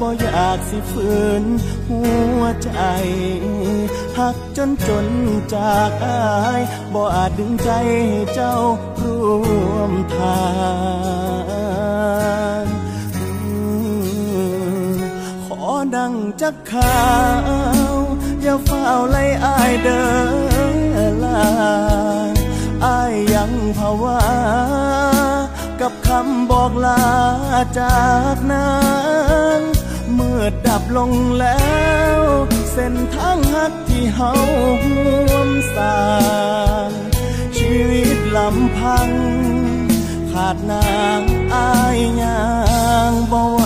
บ่อยากสิฝืนหัวใจหักจนจนจากอายบ่อาจดึงใจให้เจ้าร่วมทางดังจักขาวอย่าเฝ้าไล่อายเดินลาอายยังภาวะกับคำบอกลาจากนั้น ดับลงแล้ว เส้นทางหักที่เฮาห่วมสางชีวิตลำพัง ขาดนางอายยางบ่ไหว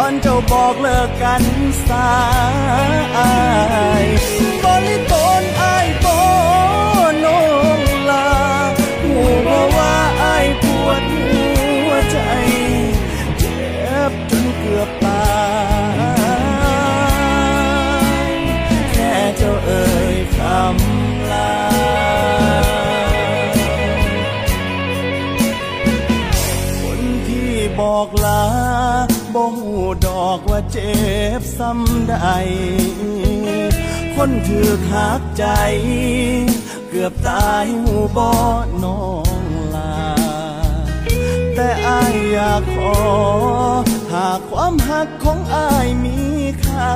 ตอนเจ้าบอกเลิกกันสายบริตนอาย เจ็บซ้ำใด คนถือหักใจ เกือบตายหูบ่น้องลา แต่อายอยากขอ หากความหักของอายมีค่า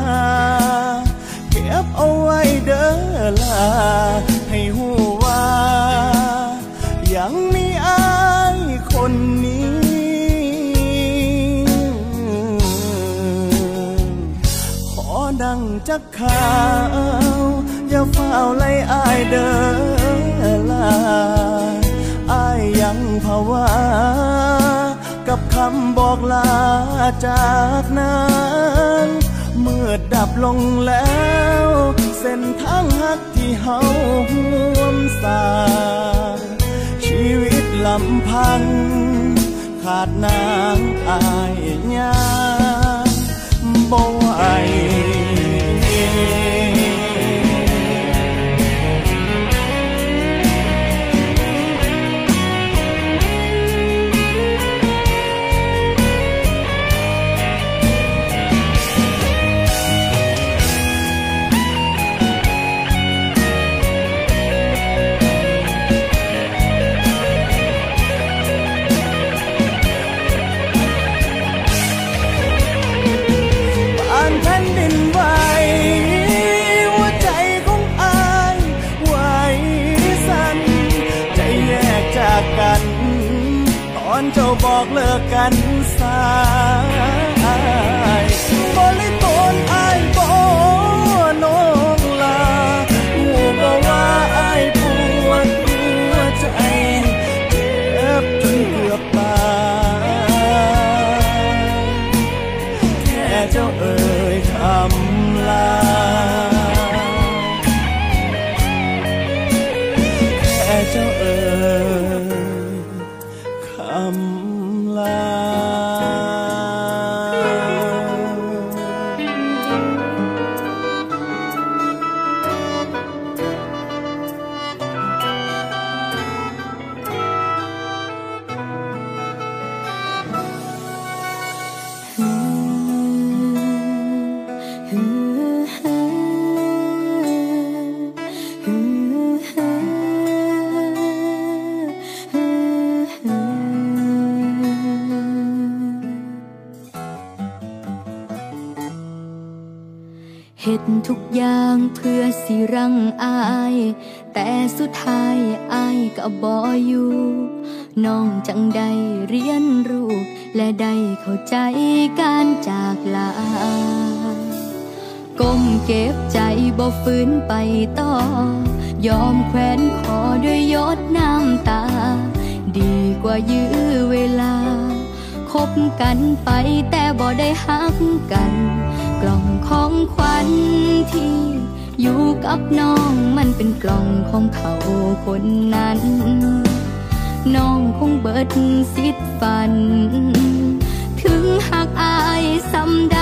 เก็บเอาไว้เด้อลา ให้หูว่า ยังมีอายคน อดังจักขาว อย่าเฝ้าไล่อายเด้อลาอายยังภาวะกับคำบอกลาจากนั้นเมื่อดับลงแล้ว เส้นทางหักที่เฮาห่วมสาชีวิตลำพัง ขาดนางอายยาบ่ไหว เสิรังอาย แต่สุดท้ายอายก็บ่อยู่ น้องจังได้เรียนรู้ และได้เข้าใจการจากลาก้มเก็บใจบ่ฟื้นไปต่อ ยอมแขวนคอด้วยยดน้ำตา ดีกว่ายื้อเวลา คบกันไปแต่บ่ได้หักกัน กล่องของขวัญที่ อยู่กับน้องมันเป็นกล่องของเขาคนนั้น น้องคงเบิดสิทธิ์ฝัน ถึงหักอายซ้ำได้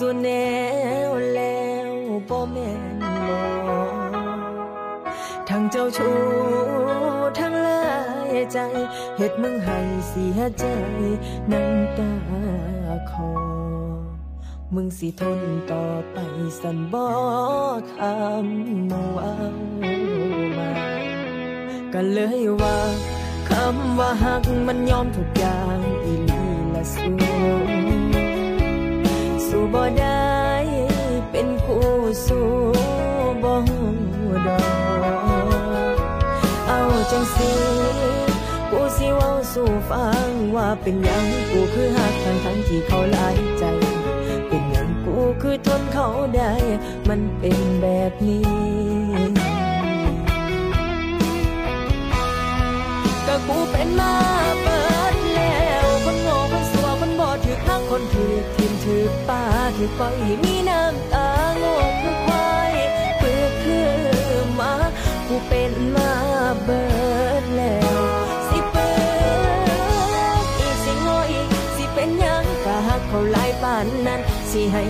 सुने เป็นยังกูคือหักทั้งทั้งที่เขาหลายใจ เป็นยังกูคือทนเขาได้ มันเป็นแบบนี้ก็กูเป็นมาเปิดแล้ว คนโง่คนสัวคนบอดถือข้างคนถือทิมถือป้าถือปล่อยมีน้ำตาโง่คือควายเปื้อคือมากูเป็นมาเบิด นั้น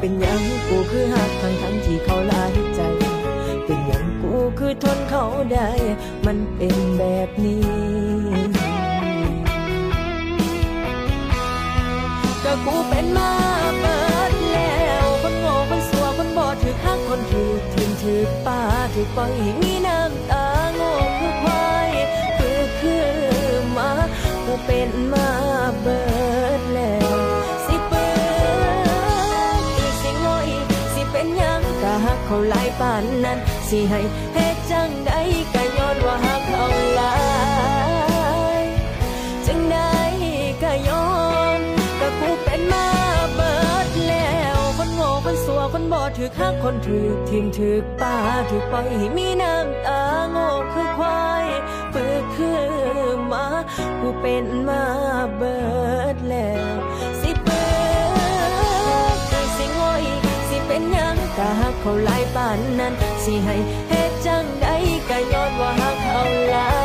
เป็นยังกูคือหักทั้งทั้งที่เขาหลายใจ เป็นยังกูคือทนเขาได้ มันเป็นแบบนี้ก็กูเป็นมาเปิดแล้ว คนโง่คนสัวคนบอดถือข้างคนถือทิมถือป้าถือปล่อยมีน้ำตาานนั้น สิให้เฮ็ดจังใดก็ย้อนว่าหักเขาหลายจังใดก็ยอมก็กูเป็นมาเบิดแล้ว คนโง่คนสัวคนบอดถือข้างคนถือทิมถือป้าถือปล่อยให้มีน้ำตาโง่คือควายเปื้อคือมากูเป็นมาเบิดแล้ว ถ้าหักเขาหลายปานนั้น สิให้เฮ็ดจังใดก็ย้อนว่าหักเขาหลาย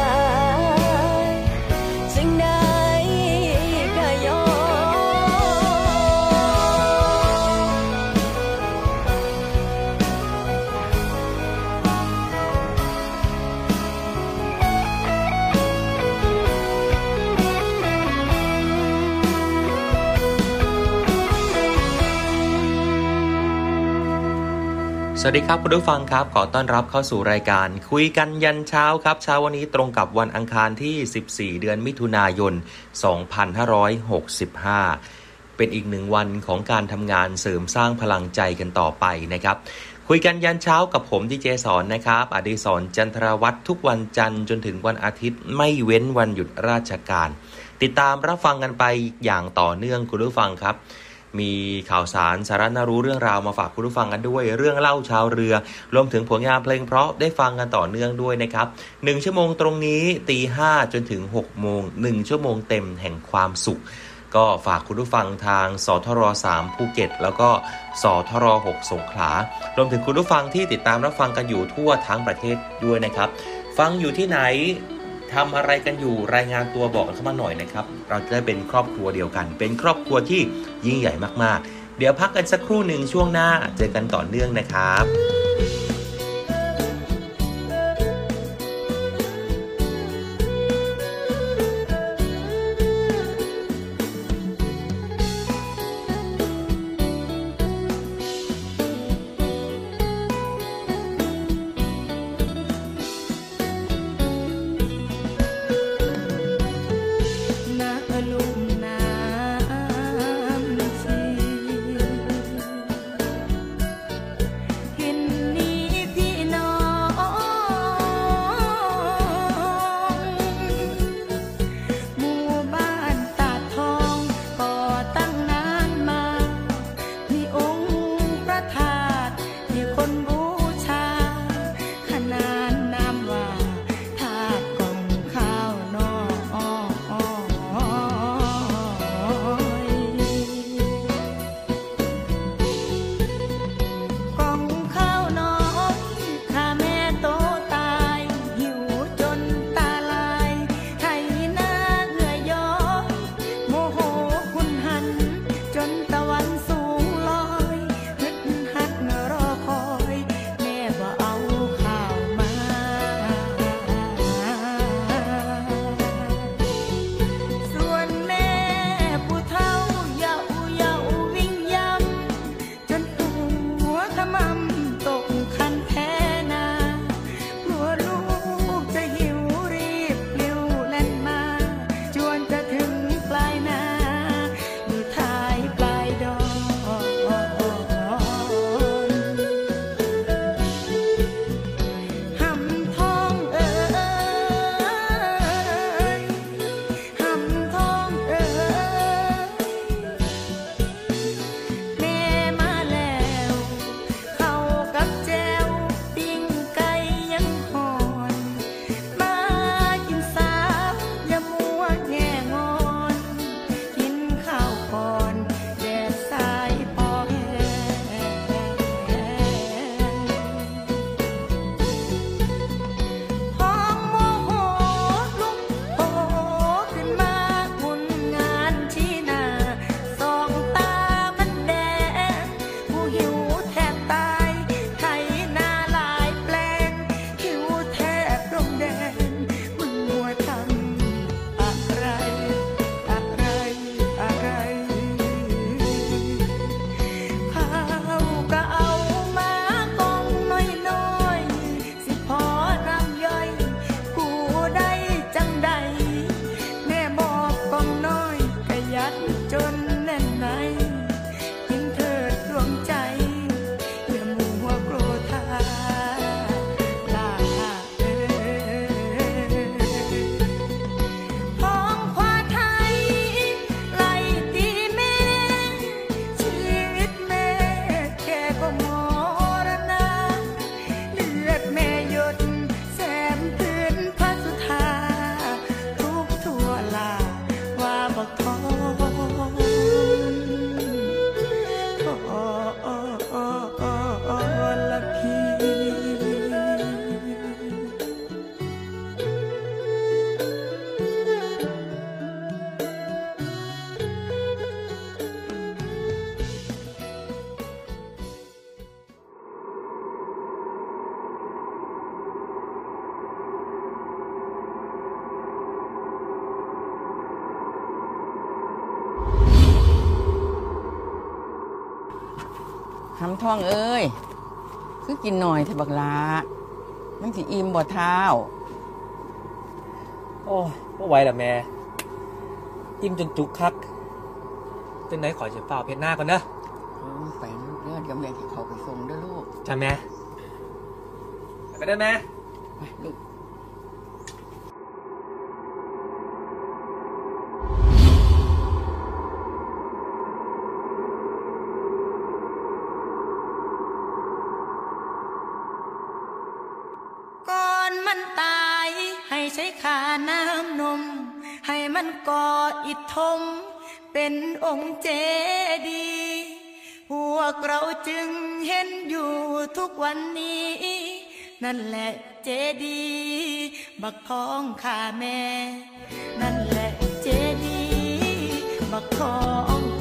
สวัสดีครับคุณผู้ฟังครับ ขอต้อนรับเข้าสู่รายการ คุยกันยันเช้าครับ เช้าวันนี้ตรงกับวันอังคารที่ 14 เดือนมิถุนายน 2565 เป็นอีกหนึ่งวันของการทำงานเสริมสร้างพลังใจกันต่อไปนะครับ คุยกันยันเช้ากับผมดีเจสอนนะครับอดีศรจันทรวัตรทุกวันจันทร์จนถึงวันอาทิตย์ไม่เว้นวันหยุดราชการ ติดตามรับฟังกันไปอย่างต่อเนื่องคุณผู้ฟังครับ มีข่าวสารสาระน่ารู้เรื่องราวมาฝากคุณผู้ฟังกันด้วยเรื่องเล่าชาวเรือ รวมถึงผลงานเพลงเพราะได้ฟังกันต่อเนื่องด้วยนะครับหนึ่งชั่วโมงตรงนี้ตีห้าจนถึง6โมงหนึ่งชั่วโมงเต็มแห่งความสุข ก็ฝากคุณผู้ฟังทางสทร3ภูเก็ต แล้วก็สทร6สงขลารวมถึงคุณผู้ฟังที่ติดตามรับฟังกันอยู่ทั่วทั้งประเทศด้วยนะครับ ฟังอยู่ที่ไหน ทำอะไรกันอยู่รายงานตัวบอกกันเข้ามาหน่อยนะครับ เราจะได้เป็นครอบครัวเดียวกัน เป็นครอบครัวที่ยิ่งใหญ่มากๆ เดี๋ยวพักกันสักครู่หนึ่งช่วงหน้า เจอกันต่อเนื่องนะครับ ทองเอ้ย คือกินหน่อยเถอะบักลามันสิอิ่มบ่เท้า โอ้ยไม่ไหวละแม่อิ่มจนจุกคักจังไหนขอเฉยเปล่าเพชรหน้าก่อนเนอะไปลูกเลือดกำบแม่ที่เขาไปส่งด้วยลูกจ้าแม่ไปได้แมไปลูกานก่ออิทม เป็นองค์เจดี พวกเราจึงเห็นอยู่ทุกวันนี้ นั่นแหละเจดี บักของข้าแม่ นั่นแหละเจดี บักของ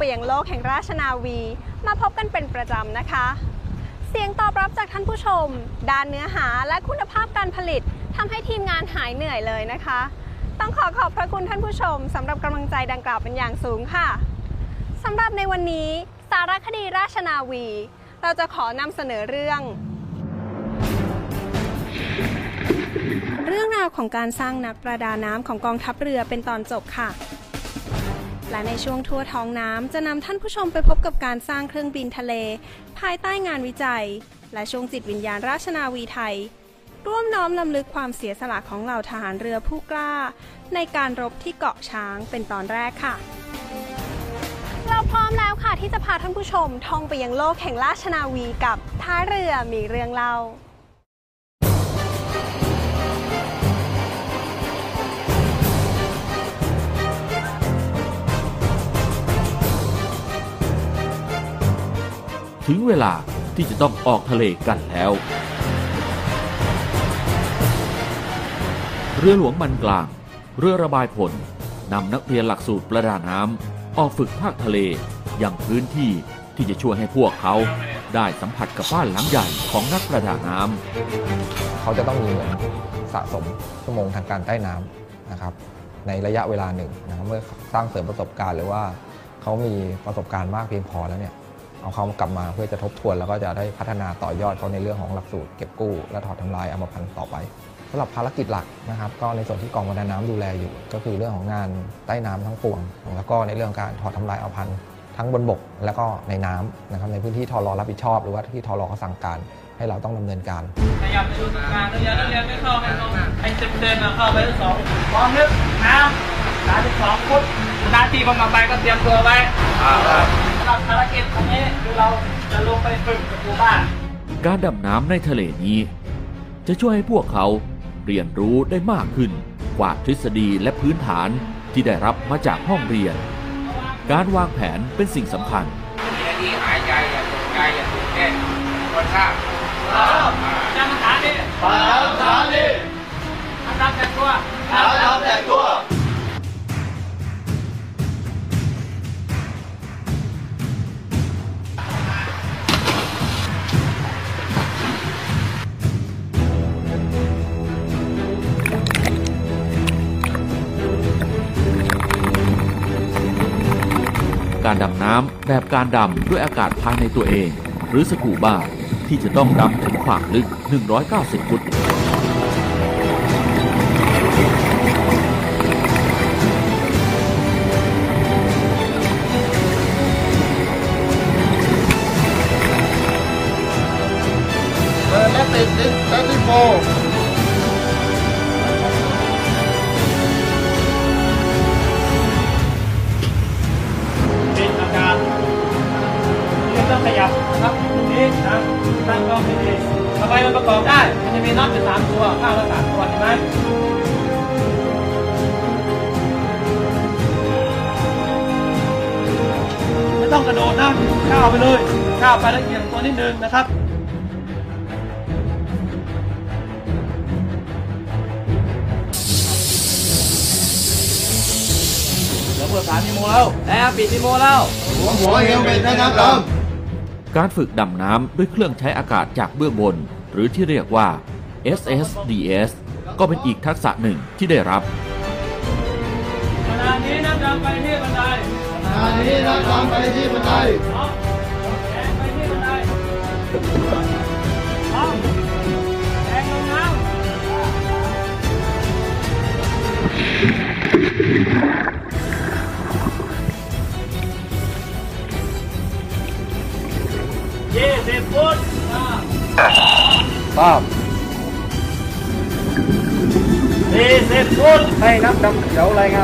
ไปยังโลกแห่งราชนาวี มาพบกันเป็นประจำนะคะ เสียงตอบรับจากท่านผู้ชม ด้านเนื้อหาและคุณภาพการผลิตทำให้ทีมงานหายเหนื่อยเลยนะคะ ต้องขอขอบพระคุณท่านผู้ชมสำหรับกำลังใจดังกล่าวเป็นอย่างสูงค่ะสำหรับในวันนี้ สารคดีราชนาวี เราจะขอนำเสนอเรื่อง เรื่องราวของการสร้างนักประดาน้ำของกองทัพเรือเป็นตอนจบค่ะ และในช่วงทั่วท้องน้ำจะนำท่านผู้ชมไปพบกับการสร้างเครื่องบินทะเล ภายใต้งานวิจัย และช่วงจิตวิญญาณราชนาวีไทย ร่วมน้อมลำลึกความเสียสละของเหล่าทหารเรือผู้กล้า ในการรบที่เกาะช้างเป็นตอนแรกค่ะ เราพร้อมแล้วค่ะที่จะพาท่านผู้ชมท่องไปยังโลกแห่งราชนาวีกับท้าเรือมีเรื่องเล่า ถึงเวลาที่จะต้องออกทะเลกันแล้ว เรือหลวงมันกลาง เรือระบายผลนำนักเรียนหลักสูตรประดาน้ำออกฝึกภาคทะเลอย่างพื้นที่ที่จะช่วยให้พวกเขาได้สัมผัสกับบ้านหลังใหญ่ของนักประดาน้ำเขาจะต้องมีเหมือนสะสมชั่วโมงทางการใต้น้ำนะครับ ในระยะเวลาหนึ่งนะครับเมื่อสร้างเสริมประสบการณ์หรือว่าเขามีประสบการณ์มากเพียงพอแล้วเนี่ย เอาเขากลับมาเพื่อจะทบทวน แล้วก็จะได้พัฒนาต่อยอดเขาในเรื่องของหลักสูตรเก็บกู้ และถอดทำลายอมพันธ์ต่อไปสำหรับภารกิจหลักนะครับก็ในส่วนที่กองประดาน้ำดูแลอยู่ ก็คือเรื่องของงานใต้น้ำทั้งปวง แล้วก็ในเรื่องการถอดทำลายอมพันธ์ทั้งบนบก แล้วก็ในน้ำนะครับในพื้นที่ทอรอรับผิดชอบ หรือว่าที่ทอรอเขาสั่งการให้เราต้องดำเนินการพยายามไปดูงานนักเรียนนักเรียนไม่เข้าไม่เข้าไอ้เต็มเต็มเข้าไปทั้งสองพร้อมนึกน้ำสามสิบสองฟุตหน้าที่คนมาไปก็เตรียมตัวไว้สำ หรับภารกิจของนี้คือเราจะลงไปฝึกกับหมู่บ้าน การดำน้ำในทะเลนี้ จะช่วยให้พวกเขาเรียนรู้ได้มากขึ้นกว่าทฤษฎีและพื้นฐานที่ได้รับมาจากห้องเรียน การวางแผนเป็นสิ่งสำคัญที่หายใจอย่าตกใจอย่าตื่นเต้นคนทราบจำฐานดิจำฐานดิอันดับแต่งตัวอันดับแต่งตัว การดำน้ำแบบการดำด้วยอากาศภายในตัวเอง หรือสกูบ้าที่จะต้องดำถึงความลึก 190 ฟุต แล้วเอียงตัวนิดนึงนะครับเดี๋ยวเปิดสามนิโมแล้วแล้วปิดนิโมแล้วหัวหัวเฮลเมตและน้ำดการฝึกดำน้ำด้วยเครื่องใช้อากาศจากเบื้องบน หรือที่เรียกว่า SSDS ก็เป็นอีกทักษะหนึ่งที่ได้รับขณะนี้นักดำไปที่บันไดำอันนี้นักดำไปที่บันไดำยี่สิบฟุตอ่าทราบสี่สิบฟุตให้นักดำเดี๋ยวรายงา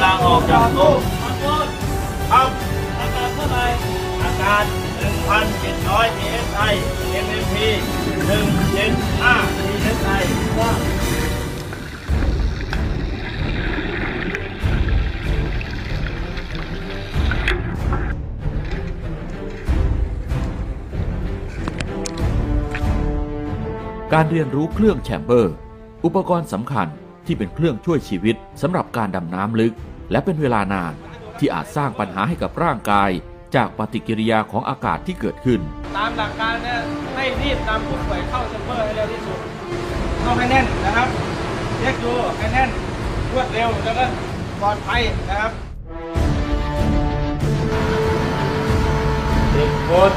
นสภาพตุ้มอ่าอ่าทราบสภาพตุ้มจมลงไปในโคลนเจ็ดสิบเจ็ดฟุตอันนี้นักดำกำลังออกจากตุ้มครับอากาศเท่าไหร่อากาศ1,700 psi mmp 175 psi ว่าการเรียนรู้เครื่องแชมเบอร์ อุปกรณ์สำคัญที่เป็นเครื่องช่วยชีวิตสำหรับการดำน้ำลึก และเป็นเวลานานที่อาจสร้างปัญหาให้กับร่างกายจากปฏิกิริยาของอากาศที่เกิดขึ้น ตามหลักการเนี่ยให้รีบนำผู้ป่วยเข้าแชมเบอร์ให้เร็วที่สุดต้องให้แน่นนะครับเช็คดูให้แน่นรวดเร็วแล้วก็ปลอดภัยนะครับสิบฟุต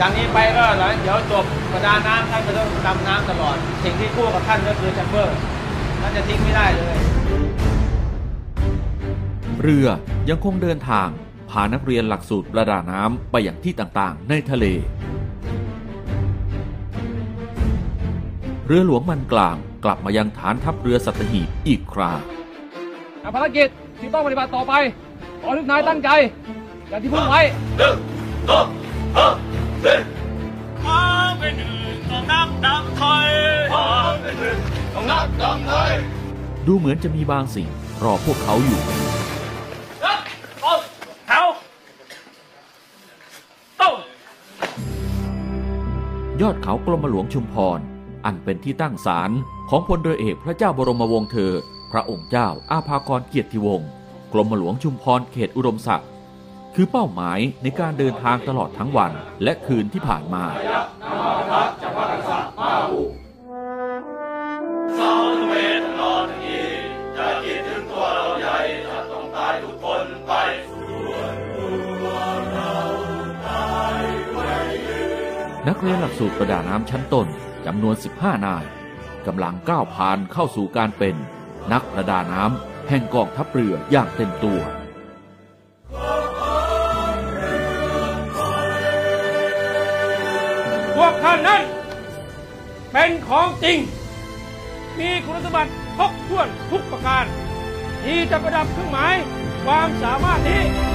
จากนี้ไปก็หลังเดี๋ยวจบประดาน้ำท่านจะต้องดำน้ำตลอด สิ่งที่คู่กับท่านก็คือแชมเบอร์ท่านจะทิ้งไม่ได้เลย เรือยังคงเดินทาง พานักเรียนหลักสูตรประดาน้ำไปอย่างที่ต่างๆ ในทะเล เรือหลวงมันกลางกลับมายังฐานทัพเรือสัตหีบอีกคราภารกิจที่ต้องปฏิบัติต่อไป ขอทุกนายตั้งใจอย่างที่พูดไว้ความเป็นหนึ่งของนักดำไทยความเป็นหนึ่งของนักดำไทยดูเหมือนจะมีบางสิ่งรอพวกเขาอยู่ ยอดเขากรมหลวงชุมพร อันเป็นที่ตั้งศาลของพลเรือเอกพระเจ้าบรมวงศ์เธอ พระองค์เจ้าอาภากรเกียรติวงศ์กรมหลวงชุมพรเขตอุดมศักดิ์คือเป้าหมายในการเดินทางตลอดทั้งวันและคืนที่ผ่านมา นักเรียนหลักสูตรประดาน้ำชั้นต้นจำนวน 15 นายกำลังก้าวผ่านเข้าสู่การเป็น นักประดาน้ำแห่งกองทัพเรืออย่างเต็มตัวพวกท่านนั้น เป็นของจริง มีคุณสมบัติครบถ้วนทุกประการ ที่จะประดับเครื่องหมายความสามารถนี้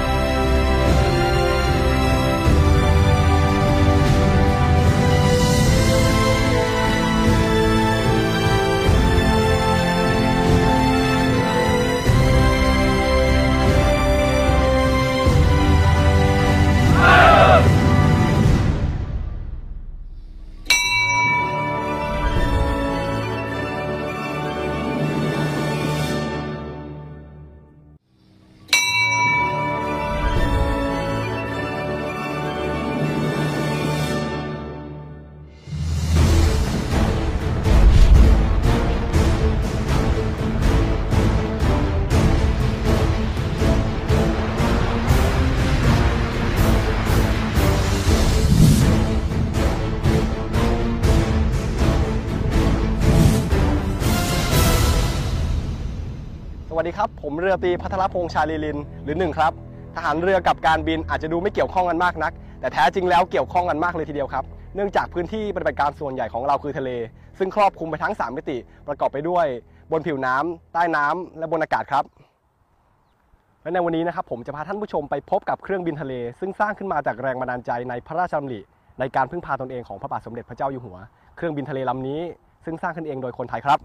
เรือตีพัทรพงษ์ชาลีลิน หรือหนึ่งครับ ทหารเรือกับการบินอาจจะดูไม่เกี่ยวข้องกันมากนัก แต่แท้จริงแล้วเกี่ยวข้องกันมากเลยทีเดียวครับ เนื่องจากพื้นที่ปฏิบัติการส่วนใหญ่ของเราคือทะเล ซึ่งครอบคลุมไปทั้ง 3 มิติประกอบไปด้วยบนผิวน้ำใต้น้ำและบนอากาศครับและในวันนี้นะครับผมจะพาท่านผู้ชมไปพบกับเครื่องบินทะเล ซึ่งสร้างขึ้นมาจากแรงบันดาลใจในพระราชดำริในการพึ่งพาตนเองของพระบาทสมเด็จพระเจ้าอยู่หัว เครื่องบินทะเลลำนี้ ซึ่งสร้างขึ้นเองโดยคนไทยครับ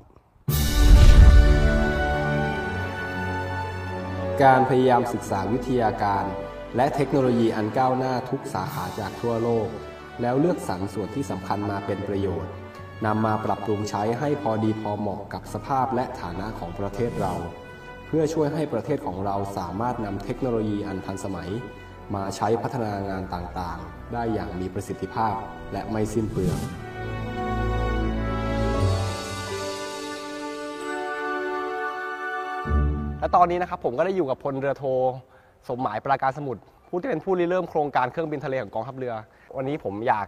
การพยายามศึกษาวิทยาการ และเทคโนโลยีอันก้าวหน้าทุกสาขาจากทั่วโลก แล้วเลือกสรรส่วนที่สำคัญมาเป็นประโยชน์นำมาปรับปรุงใช้ให้พอดีพอเหมาะกับสภาพและฐานะของประเทศเรา เพื่อช่วยให้ประเทศของเราสามารถนำเทคโนโลยีอันทันสมัย มาใช้พัฒนางานต่างๆ ได้อย่างมีประสิทธิภาพและไม่สิ้นเปลือง และตอนนี้นะครับผมก็ได้อยู่กับพลเรือโท สมหมายปราการสมุทรผู้ที่เป็นผู้ริเริ่มโครงการเครื่องบินทะเลของกองทัพเรือ วันนี้ผมอยาก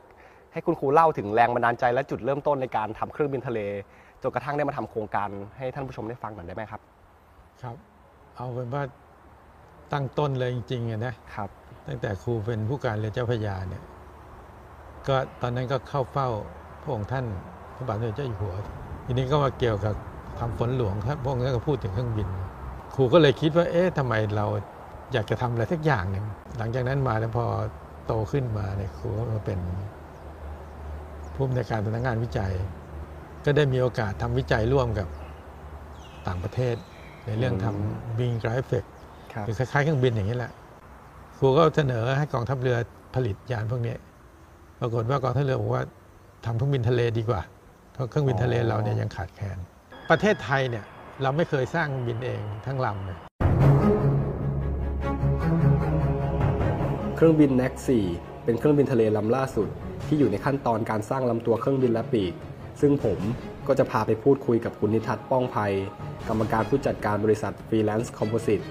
ให้คุณครูเล่าถึงแรงบันดาลใจและจุดเริ่มต้นในการทำเครื่องบินทะเลจนกระทั่งได้มาทำโครงการให้ท่านผู้ชมได้ฟังหน่อยได้ไหมครับ ครับ เอาเป็นว่าตั้งต้นเลยจริงๆอะนะครับ ตั้งแต่ครูเป็นผู้การเรือเจ้าพระยาเนี่ยก็ตอนนั้นก็เข้าเฝ้าพระองค์ท่านพระบาทสมเด็จเจ้าอยู่หัว ทีนี้ก็มาเกี่ยวกับทำฝนหลวงครับพระองค์ท่านก็พูดถึงเครื่องบินค รูก็เลยคิดว่า เอ๊ะทำไมเราอยากจะทำอะไรสักอย่างหนึ่งหลังจากนั้นมาแล้วพอโตขึ้นมาเนี่ยครูก็มาเป็นผู้อำนวยการสำนักงานวิจัย ก็ได้มีโอกาสทำวิจัยร่วมกับต่างประเทศ ในเรื่องทำบิงกราฟเฟกครับคือคล้ายๆเครื่องบินอย่างนี้แหละครูก็เสนอให้กองทัพเรือผลิตยานพวกนี้ ปรากฏว่ากองทัพเรือบอกว่าทำเครื่องบินทะเลดีกว่า เพราะเครื่องบินทะเลเราเนี่ยยังขาดแคลนประเทศไทยเนี่ย เราไม่เคยสร้างบินเองทั้งลำเลยเครื่องบิน NAC 4เป็นเครื่องบินทะเลลำล่าสุด ที่อยู่ในขั้นตอนการสร้างลำตัวเครื่องบินและปีก ซึ่งผมก็จะพาไปพูดคุยกับคุณนิทัศน์ป้องภัย กรรมการผู้จัดการบริษัท Freelance Composite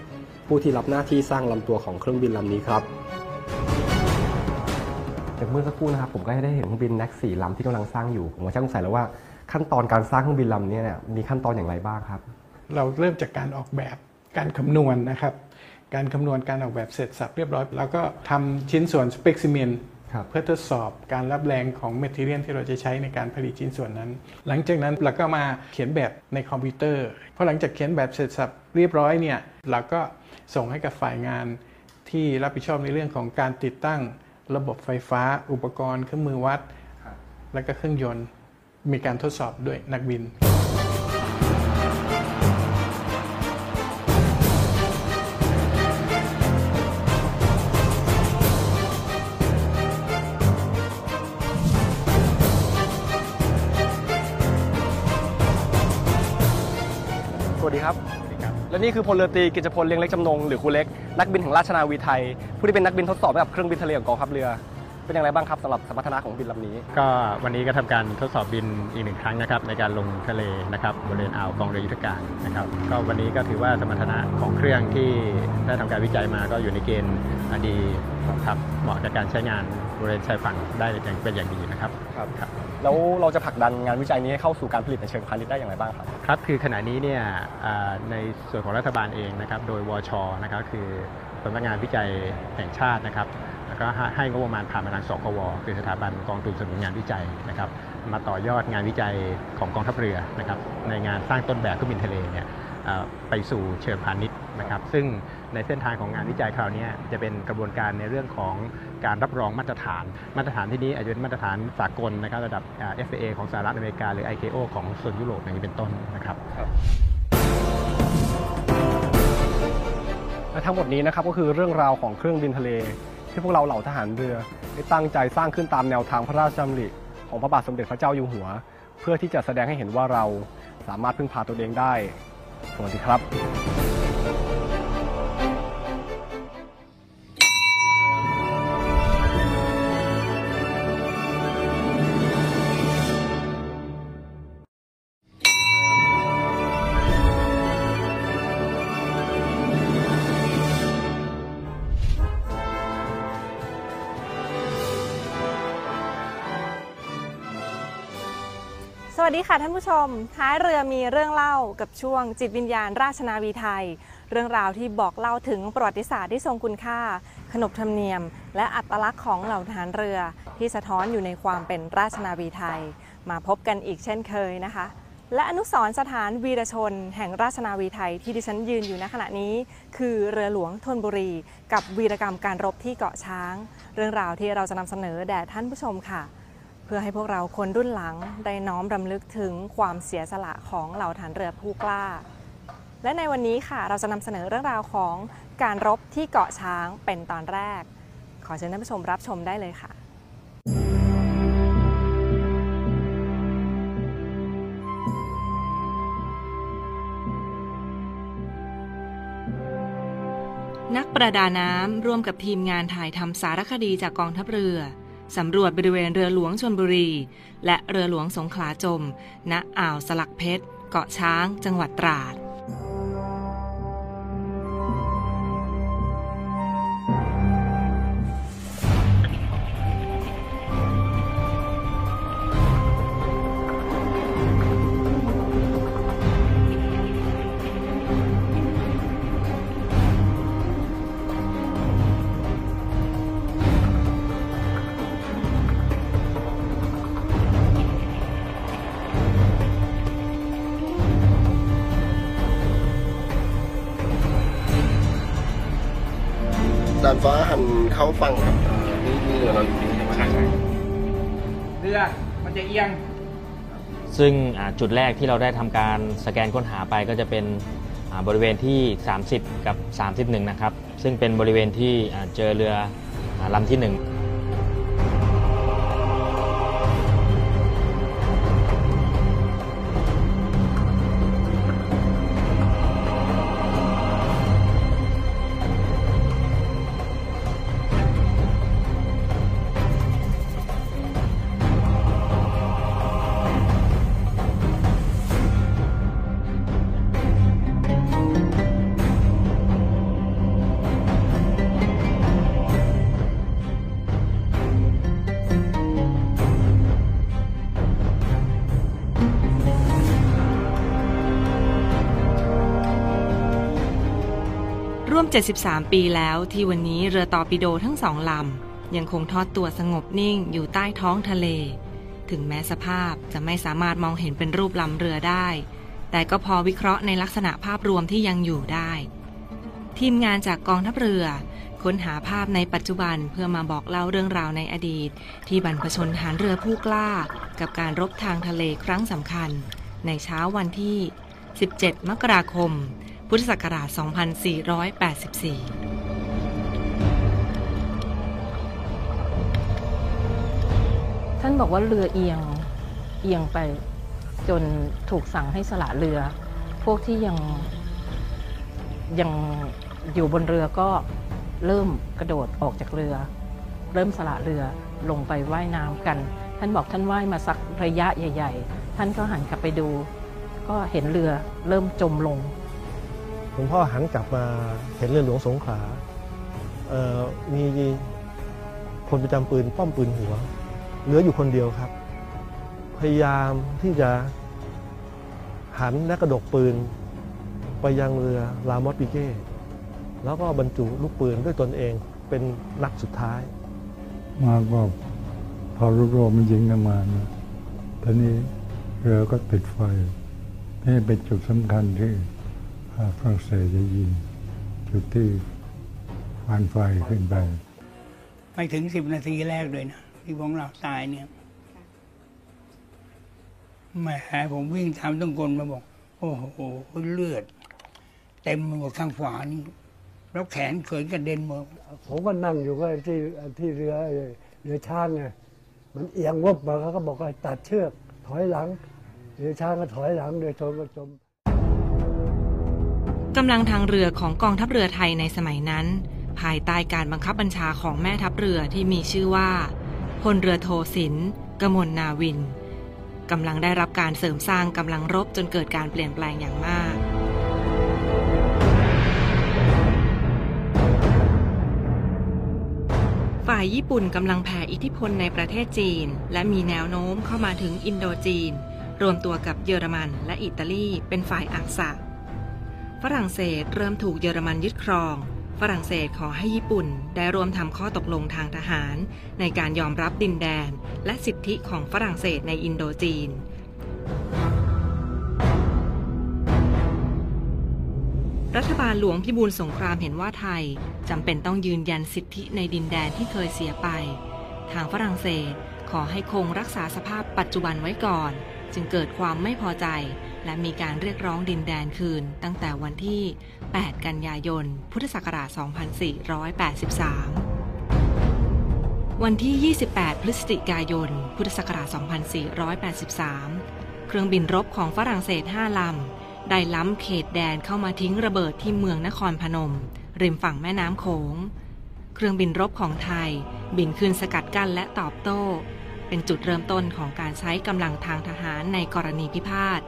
ผู้ที่รับหน้าที่สร้างลำตัวของเครื่องบินลำนี้ครับจากเมื่อสักครู่นะครับผมก็ได้เห็นเครื่องบิน NAC 4ลำที่กำลังสร้างอยู่ ผมก็ช่างสงสัยแล้วว่าขั้นตอนการสร้างเครื่องบินลำนี้เนี่ยมีขั้นตอนอย่างไรบ้างครับ เราเริ่มจากการออกแบบการคำนวณนะครับ การคำนวณการออกแบบเสร็จสับเรียบร้อย แล้วก็ทำชิ้นส่วนสเปกซิเมนเพื่อทดสอบการรับแรงของ material ที่เราจะใช้ในการผลิตชิ้นส่วนนั้น หลังจากนั้นเราก็มาเขียนแบบในคอมพิวเตอร์พอหลังจากเขียนแบบเสร็จสรรพเรียบร้อยเนี่ยเราก็ส่งให้กับฝ่ายงานที่รับผิดชอบในเรื่องของการติดตั้งระบบไฟฟ้า อุปกรณ์เครื่องมือวัด แล้วก็เครื่องยนต์ มีการทดสอบด้วยนักบิน และนี่คือพลเรือตรีกิจพลเลียงเล็กจำนงหรือครูเล็กนักบินแห่งราชนาวีไทย ผู้ที่เป็นนักบินทดสอบให้กับเครื่องบินทะเลของกองทัพเรือ เป็นอย่างไรบ้างครับสำหรับสมรรถนะของบินลำนี้ ก็วันนี้ก็ทำการทดสอบบินอีกหนึ่งครั้งนะครับในการลงทะเลนะครับบริเวณอ่าวกองเรือยุทธการนะครับก็วันนี้ก็ถือว่าสมรรถนะของเครื่องที่ได้ทำการวิจัยมาก็อยู่ในเกณฑ์ดีครับเหมาะกับการใช้งานบริเวณชายฝั่งได้อย่างเป็นอย่างดีนะครับครับ แล้วเราจะผลักดันงานวิจัยนี้ให้เข้าสู่การผลิตในเชิงพาณิชย์ได้อย่างไรบ้างครับ ครับคือขณะนี้เนี่ยในส่วนของรัฐบาลเองนะครับโดยวชนะครับคือสำนักงานวิจัยแห่งชาตินะครับแล้วก็ให้งบประมาณผ่านมาทางสกวคือสถาบันกองทุนสนับสนุนงานวิจัยนะครับมาต่อยอดงานวิจัยของกองทัพเรือนะครับในงานสร้างต้นแบบเครื่องบินทะเลเนี่ยไปสู่เชิงพาณิชย์นะครับซึ่ง ในเส้นทางของงานวิจัยคราวนี้จะเป็นกระบวนการในเรื่องของการรับรองมาตรฐาน มาตรฐานที่นี้อาจจะเป็นมาตรฐานสากลนะครับระดับอ่า FAA ของสหรัฐอเมริกาหรือ ICAO ของโซนยุโรปอย่างนี้เป็นต้นนะครับและทั้งหมดนี้นะครับก็คือเรื่องราวของเครื่องบินทะเล ที่พวกเราเหล่าทหารเรือได้ตั้งใจสร้างขึ้นตามแนวทางพระราชดำริของพระบาทสมเด็จพระเจ้าอยู่หัว เพื่อที่จะแสดงให้เห็นว่าเราสามารถพึ่งพาตัวเองได้ สวัสดีครับ ดีค่ะท่านผู้ชม ท้ายเรือมีเรื่องเล่ากับช่วงจิตวิญญาณราชนาวีไทย เรื่องราวที่บอกเล่าถึงประวัติศาสตร์ที่ทรงคุณค่า ขนบธรรมเนียม และอัตลักษณ์ของเหล่าทหารเรือ ที่สะท้อนอยู่ในความเป็นราชนาวีไทย มาพบกันอีกเช่นเคยนะคะ และอนุสรสถานวีรชน แห่งราชนาวีไทยที่ดิฉันยืนอยู่ณขณะนี้ คือเรือหลวงธนบุรี กับวีรกรรมการรบที่เกาะช้าง เรื่องราวที่เราจะนำเสนอแด่ท่านผู้ชมค่ะ พื่อให้พวกเราคนรุ่นหลังได้น้อมรำลึกถึงความเสียสละของเหล่าฐานเรือผู้กล้า และในวันนี้ค่ะเราจะนำเสนอเรื่องราวของการรบที่เกาะช้างเป็นตอนแรก ขอเชิญท่านผู้ชมรับชมได้เลยค่ะนักประดาน้ำร่วมกับทีมงานถ่ายทำสารคดีจากกองทัพเรือ สำรวจบริเวณเรือหลวงชนบุรี และเรือหลวงสงขลาจม ณ อ่าวสลักเพชร เกาะช้าง จังหวัดตราดด ซึ่งจุดแรกที่เราได้ทำการสแกนค้นหาไปก็จะเป็นบริเวณที่ 30 กับ 31 นะครับ ซึ่งเป็นบริเวณที่เจอเรืออาลำที่ 1 ร่วม 73 ปีแล้วที่วันนี้เรือตอปิโดทั้งสองลำ ยังคงทอดตัวสงบนิ่งอยู่ใต้ท้องทะเล ถึงแม้สภาพจะไม่สามารถมองเห็นเป็นรูปลำเรือได้ แต่ก็พอวิเคราะห์ในลักษณะภาพรวมที่ยังอยู่ได้ ทีมงานจากกองทัพเรือ ค้นหาภาพในปัจจุบันเพื่อมาบอกเล่าเรื่องราวในอดีต ที่บรรพชนฐานเรือผู้กล้า กับการรบทางทะเลครั้งสำคัญ ในเช้าวันที่ 17 มกราคม พุทธศักราช 2484ท่านบอกว่าเรือเอียงเอียงไปจนถูกสั่งให้สละเรือ พวกที่ยังยังอยู่บนเรือก็เริ่มกระโดดออกจากเรือ เริ่มสละเรือลงไปไว่ายน้ำกัน ท่านบอกท่านว่ายมาสักระยะใหญ่ ๆ ท่านก็หันกลับไปดู ก็เห็นเรือเริ่มจมลง หลวงพ่อหันกลับมาเห็นเรือหลวงสงขลามีคนประจำปืนป้อมปืนหัว เหลืออยู่คนเดียวครับ พยายามที่จะหันและกระดกปืน ไปยังเรือลามอสปิเก้แล้วก็บรรจุลูกปืนด้วยตนเองเป็นนัดสุดท้าย มาก็พอลูกโรมันยิงกันมานะทีนี้เรือก็ติดไฟนี่เป็นจุดสำคัญที่ ฝรั่งเศสจะยิงจุดที่ฟานไฟขึ้นไปไม่ถึงสิบนาทีแรกเลยนะ ที่พวกเราตายเนี่ยแหมผมวิ่งทำต้องกลมาบอก โอ้โหเลือด เต็มหมดข้างขวานี่แล้วแขนเขินกระเด็นหมดผมก็นั่งอยู่ก็ที่ที่เรือเรือช้างไงมันเอียงวบมาเขาก็บอกว่าตัดเชือก ถอยหลัง เรือช้างก็ถอยหลังเรือชนก็จม กำลังทางเรือของกองทัพเรือไทยในสมัยนั้น ภายใต้การบังคับบัญชาของแม่ทัพเรือที่มีชื่อว่าพลเรือโทสินกมลนาวินกำลังได้รับการเสริมสร้างกำลังรบจนเกิดการเปลี่ยนแปลงอย่างมาก ฝ่ายญี่ปุ่นกำลังแผ่อิทธิพลในประเทศจีน และมีแนวโน้มเข้ามาถึงอินโดจีน รวมตัวกับเยอรมันและอิตาลีเป็นฝ่ายอักษะ ฝรั่งเศสเริ่มถูกเยอรมันยึดครอง ฝรั่งเศสขอให้ญี่ปุ่นได้ร่วมทำข้อตกลงทางทหาร ในการยอมรับดินแดน และสิทธิของฝรั่งเศสในอินโดจีน รัฐบาลหลวงพิบูลสงครามเห็นว่าไทยจำเป็นต้องยืนยันสิทธิในดินแดนที่เคยเสียไป ทางฝรั่งเศสขอให้คงรักษาสภาพปัจจุบันไว้ก่อน จึงเกิดความไม่พอใจ และมีการเรียกร้องดินแดนคืนตั้งแต่วันที่ 8 กันยายน พุทธศักราช 2483 วันที่ 28 พฤศจิกายน พุทธศักราช 2483 เครื่องบินรบของฝรั่งเศส 5 ลำ ได้ล้ำเขตแดนเข้ามาทิ้งระเบิดที่เมืองนครพนม ริมฝั่งแม่น้ำโขง เครื่องบินรบของไทย บินขึ้นสกัดกั้นและตอบโต้ เป็นจุดเริ่มต้นของการใช้กำลังทางทหารในกรณีพิพาท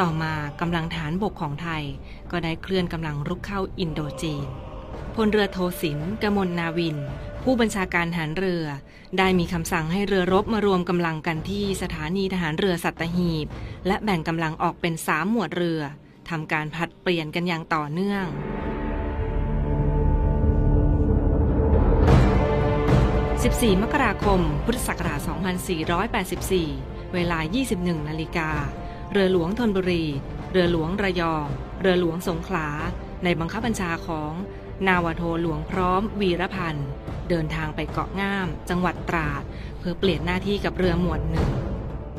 ต่อมากำลังฐานบกของไทย ก็ได้เคลื่อนกำลังรุกเข้าอินโดจีนพลเรือโทสินกมลนาวิน ผู้บัญชาการฐานเรือ ได้มีคำสั่งให้เรือรบมารวมกำลังกันที่สถานีทหารเรือสัตหีบ และแบ่งกำลังออกเป็นสามหมวดเรือทำการผัดเปลี่ยนกันอย่างต่อเนื่อง14 มกราคม พุทธศักราช 2484 เวลา 21 นาฬิกา เรือหลวงธนบุรี เรือหลวงระยอง เรือหลวงสงขลา ในบังคับบัญชาของ นาวโทหลวงพร้อม วีรพันธ์ เดินทางไปเกาะง่าม จังหวัดตราด เพื่อเปลี่ยนหน้าที่กับเรือหมวดหนึ่ง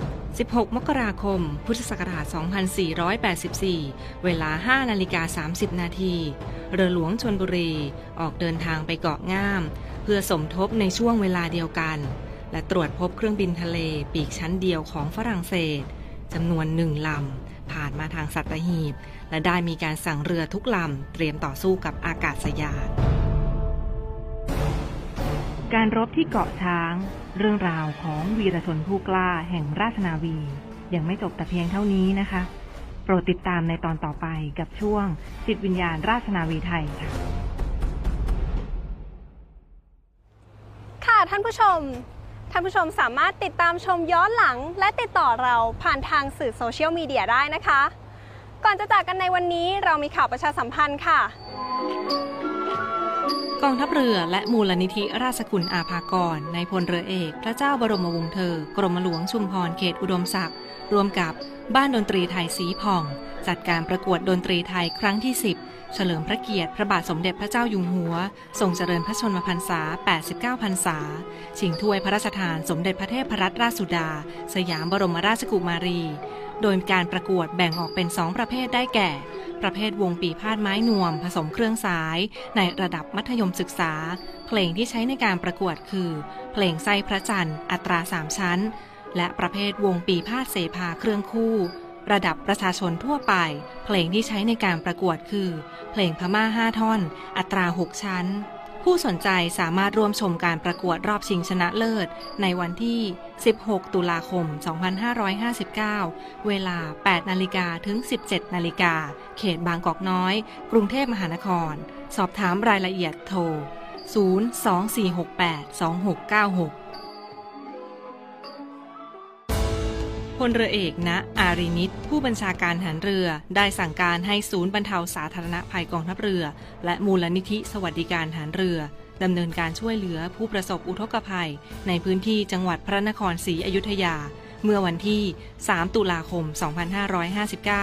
16 มกราคม พุทธศักราช 2484 เวลา 5 นาฬิกา 30 นาที เรือหลวงชนบุรี ออกเดินทางไปเกาะง่าม เพื่อสมทบในช่วงเวลาเดียวกัน และตรวจพบเครื่องบินทะเลปีกชั้นเดียวของฝรั่งเศส จำนวนหนึ่งลำ ผ่านมาทางสัตหีบ และได้มีการสั่งเรือทุกลำ เตรียมต่อสู้กับอากาศยาน การรบที่เกาะช้าง เรื่องราวของวีรชนผู้กล้าแห่งราชนาวี ยังไม่จบแต่เพียงเท่านี้นะคะ โปรดติดตามในตอนต่อไปกับช่วงจิตวิญญาณราชนาวีไทยค่ะค่ะท่านผู้ชม ท่านผู้ชมสามารถติดตามชมย้อนหลัง และติดต่อเราผ่านทางสื่อโซเชียลมีเดียได้นะคะ ก่อนจะจากกันในวันนี้เรามีข่าวประชาสัมพันธ์ค่ะ กองทัพเรือและมูลนิธิราชกุลอาภากรในพลเรือเอก พระเจ้าบรมวงศ์เธอ กรมหลวงชุมพรเขตอุดมศักดิ์รวมกับบ้านดนตรีไทยสีผ่อง จัดการประกวดดนตรีไทยครั้งที่ 10 เฉลิมพระเกียรติ พระบาทสมเด็จพระเจ้าอยู่หัว ทรงเจริญพระชนมพรรษา 89 พรรษา ชิงถ้วยพระราชทานสมเด็จพระเทพรัตนราชสุดา สยามบรมราชกุมารี โดยการประกวดแบ่งออกเป็น2ประเภทได้แก่ ประเภทวงปีพาดไม้นวม ผสมเครื่องสาย ในระดับมัธยมศึกษา เพลงที่ใช้ในการประกวดคือ เพลงไส้พระจันทร์ อัตราสามชั้น และประเภทวงปีพาดเสภาเครื่องคู่ ระดับประชาชนทั่วไป เพลงที่ใช้ในการประกวดคือ เพลงพม่าห้าท่อน อัตราหกชั้น ผู้สนใจสามารถร่วมชมการประกวดรอบชิงชนะเลิศ ในวันที่ 16 ตุลาคม 2559 เวลา 8 นาฬิกาถึง 17 นาฬิกา เขตบางกอกน้อย กรุงเทพมหานคร สอบถามรายละเอียดโทร 024682696 พลเรือเอกณอารีนิตผู้บัญชาการหารเรือ ได้สั่งการให้ศูนย์บรรเทาสาธารณภัยกองทัพเรือ และมูลนิธิสวัสดิการหารเรือดำเนินการช่วยเหลือผู้ประสบอุทกภัย ในพื้นที่จังหวัดพระนครศรีอยุธยา เมื่อวันที่ 3 ตุลาคม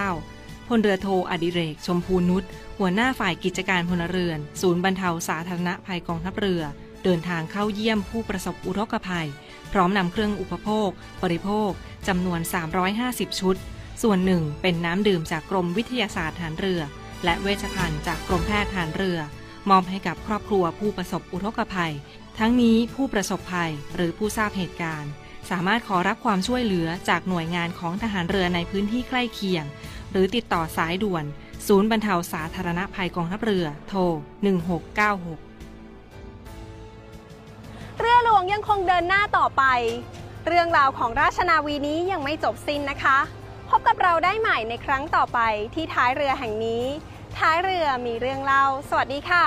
2559 พลเรือโทอดิเรก ชมพูนุชหัวหน้าฝ่ายกิจการพลเรือน ศูนย์บรรเทาสาธารณภัยกองทัพเรือ เดินทางเข้าเยี่ยมผู้ประสบอุทกภัย พร้อมนำเครื่องอุปโภค บริโภคจำนวน 350 ชุด ส่วนหนึ่งเป็นน้ำดื่มจากกรมวิทยาศาสตร์ฐานเรือ และเวชภัณฑ์จากกรมแพทย์ฐานเรือ มอบให้กับครอบครัวผู้ประสบอุทกภัย ทั้งนี้ผู้ประสบภัยหรือผู้ทราบเหตุการณ์ สามารถขอรับความช่วยเหลือจากหน่วยงานของทหารเรือในพื้นที่ใกล้เคียง หรือติดต่อสายด่วน ศูนย์บรรเทาสาธารณภัยกองทัพเรือ โทร 1696 เรือหลวงยังคงเดินหน้าต่อไป เรื่องราวของราชนาวีนี้ยังไม่จบสิ้นนะคะ พบกับเราได้ใหม่ในครั้งต่อไปที่ท้ายเรือแห่งนี้ ท้ายเรือมีเรื่องเล่า สวัสดีค่ะ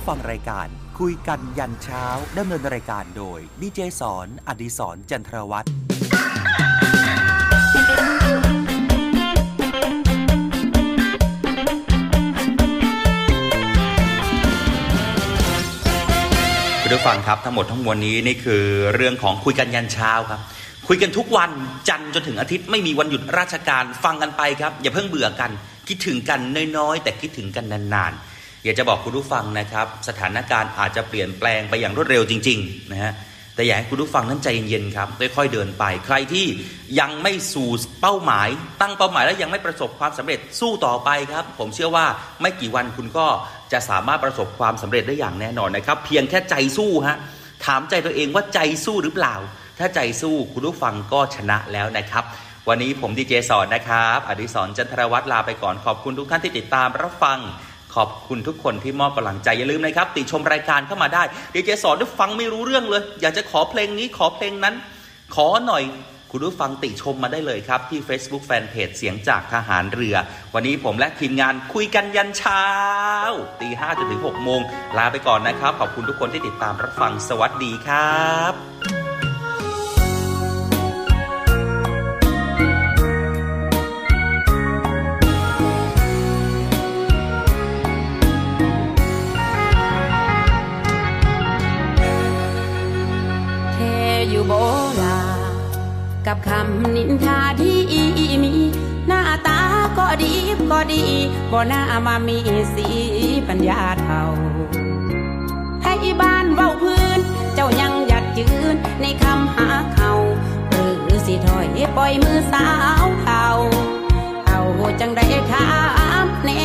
รับฟังรายการคุยกันยันเช้าดำเนินรายการโดยดีเจสอนอดิสรจันทรวัตรคุณผู้ฟังครับทั้งหมดทั้งมวลนี้นี่คือเรื่องของคุยกันยันเช้าครับ คุยกันทุกวันจันทร์จนถึงอาทิตย์ไม่มีวันหยุดราชการฟังกันไปครับ อย่าเพิ่งเบื่อกัน คิดถึงกันน้อยๆแต่คิดถึงกันนานๆ อยากจะบอกคุณผู้ฟังนะครับ สถานการณ์อาจจะเปลี่ยนแปลงไปอย่างรวดเร็วจริงๆนะฮะแต่อยากให้คุณผู้ฟังนั้นใจเย็นๆครับค่อยๆเดินไป ใครที่ยังไม่สู่เป้าหมาย ตั้งเป้าหมายแล้วยังไม่ประสบความสำเร็จสู้ต่อไปครับ ผมเชื่อว่าไม่กี่วันคุณก็จะสามารถประสบความสำเร็จได้อย่างแน่นอนนะครับ เพียงแค่ใจสู้ฮะถามใจตัวเองว่าใจสู้หรือเปล่า ถ้าใจสู้คุณผู้ฟังก็ชนะแล้วนะครับ วันนี้ผมดีเจสอนนะครับ อดิศรจันทรวัฒน์ลาไปก่อนขอบคุณทุกท่านที่ติดตามรับฟัง ขอบคุณทุกคนที่มอบกำลังใจ อย่าลืมนะครับ ติชมรายการเข้ามาได้ดีเจสอนด้วยฟังไม่รู้เรื่องเลย อยากจะขอเพลงนี้ขอเพลงนั้น ขอหน่อยคุณผู้ฟังติชมมาได้เลยครับ ที่ Facebook Fanpage เสียงจากทหารเรือ วันนี้ผมและทีมงานคุยกันยันเช้าตีห้าจนถึงหกโมงลาไปก่อนนะครับ ขอบคุณทุกคนที่ติดตามรับฟังสวัสดีครับ บ่น่ามามีสีปัญญาเท่าให้บ้านเว้าพื้น เจ้ายังหยัดยืนในคำหาเขาหรือสิถอยปล่อยมือสาวเท่าเอาจังได้ถามแน่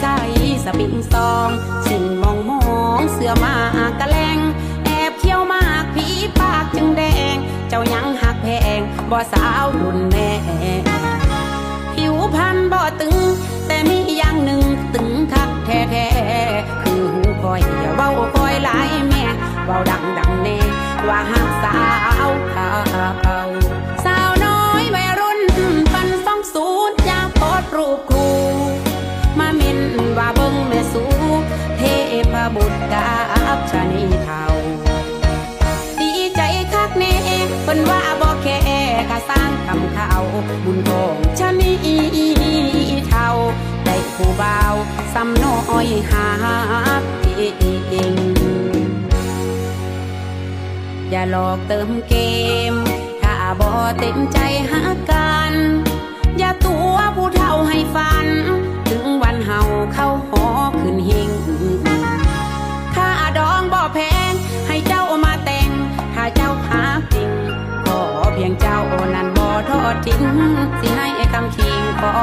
ใส่สปิงซอง สิ่งมองมองเสื้อมากะแลงแอบเคี้ยวมากผีปากจึงแดง เจ้ายังหักแพงบ่สาวรุ่นแม่ บ่ตึง แต่มีอย่างหนึ่งตึงคักแท้ๆคือหูคอยเว้าคอยหลายแม่เว้าดังดังแน่ว่าหักสาวเขาสาวน้อยวัยรุ่นปันสองสูนยยากโพสรูปครู มาเม่นว่าเบิ่งแม่สูเทพบุตรกาบชนีเทาดีใจคักแน่เป็นว่าบ่แค่กะสร้างคำเขาบุญของชนี ผู้เบาวซ้ำน้อยหาเองอย่าหลอกเติมเกม ถ้าบ่เต็มใจหักกัน อย่าตัวผู้เท่าให้ฟัน ถึงวันเฮาเข้าหอขึ้นหิงค่าดองบ่แพง ให้เจ้ามาแต่ง ถ้าเจ้าหาจริงขอเพียงเจ้านั้นบ่ทอดทิ้งสิให้คำคิงขอ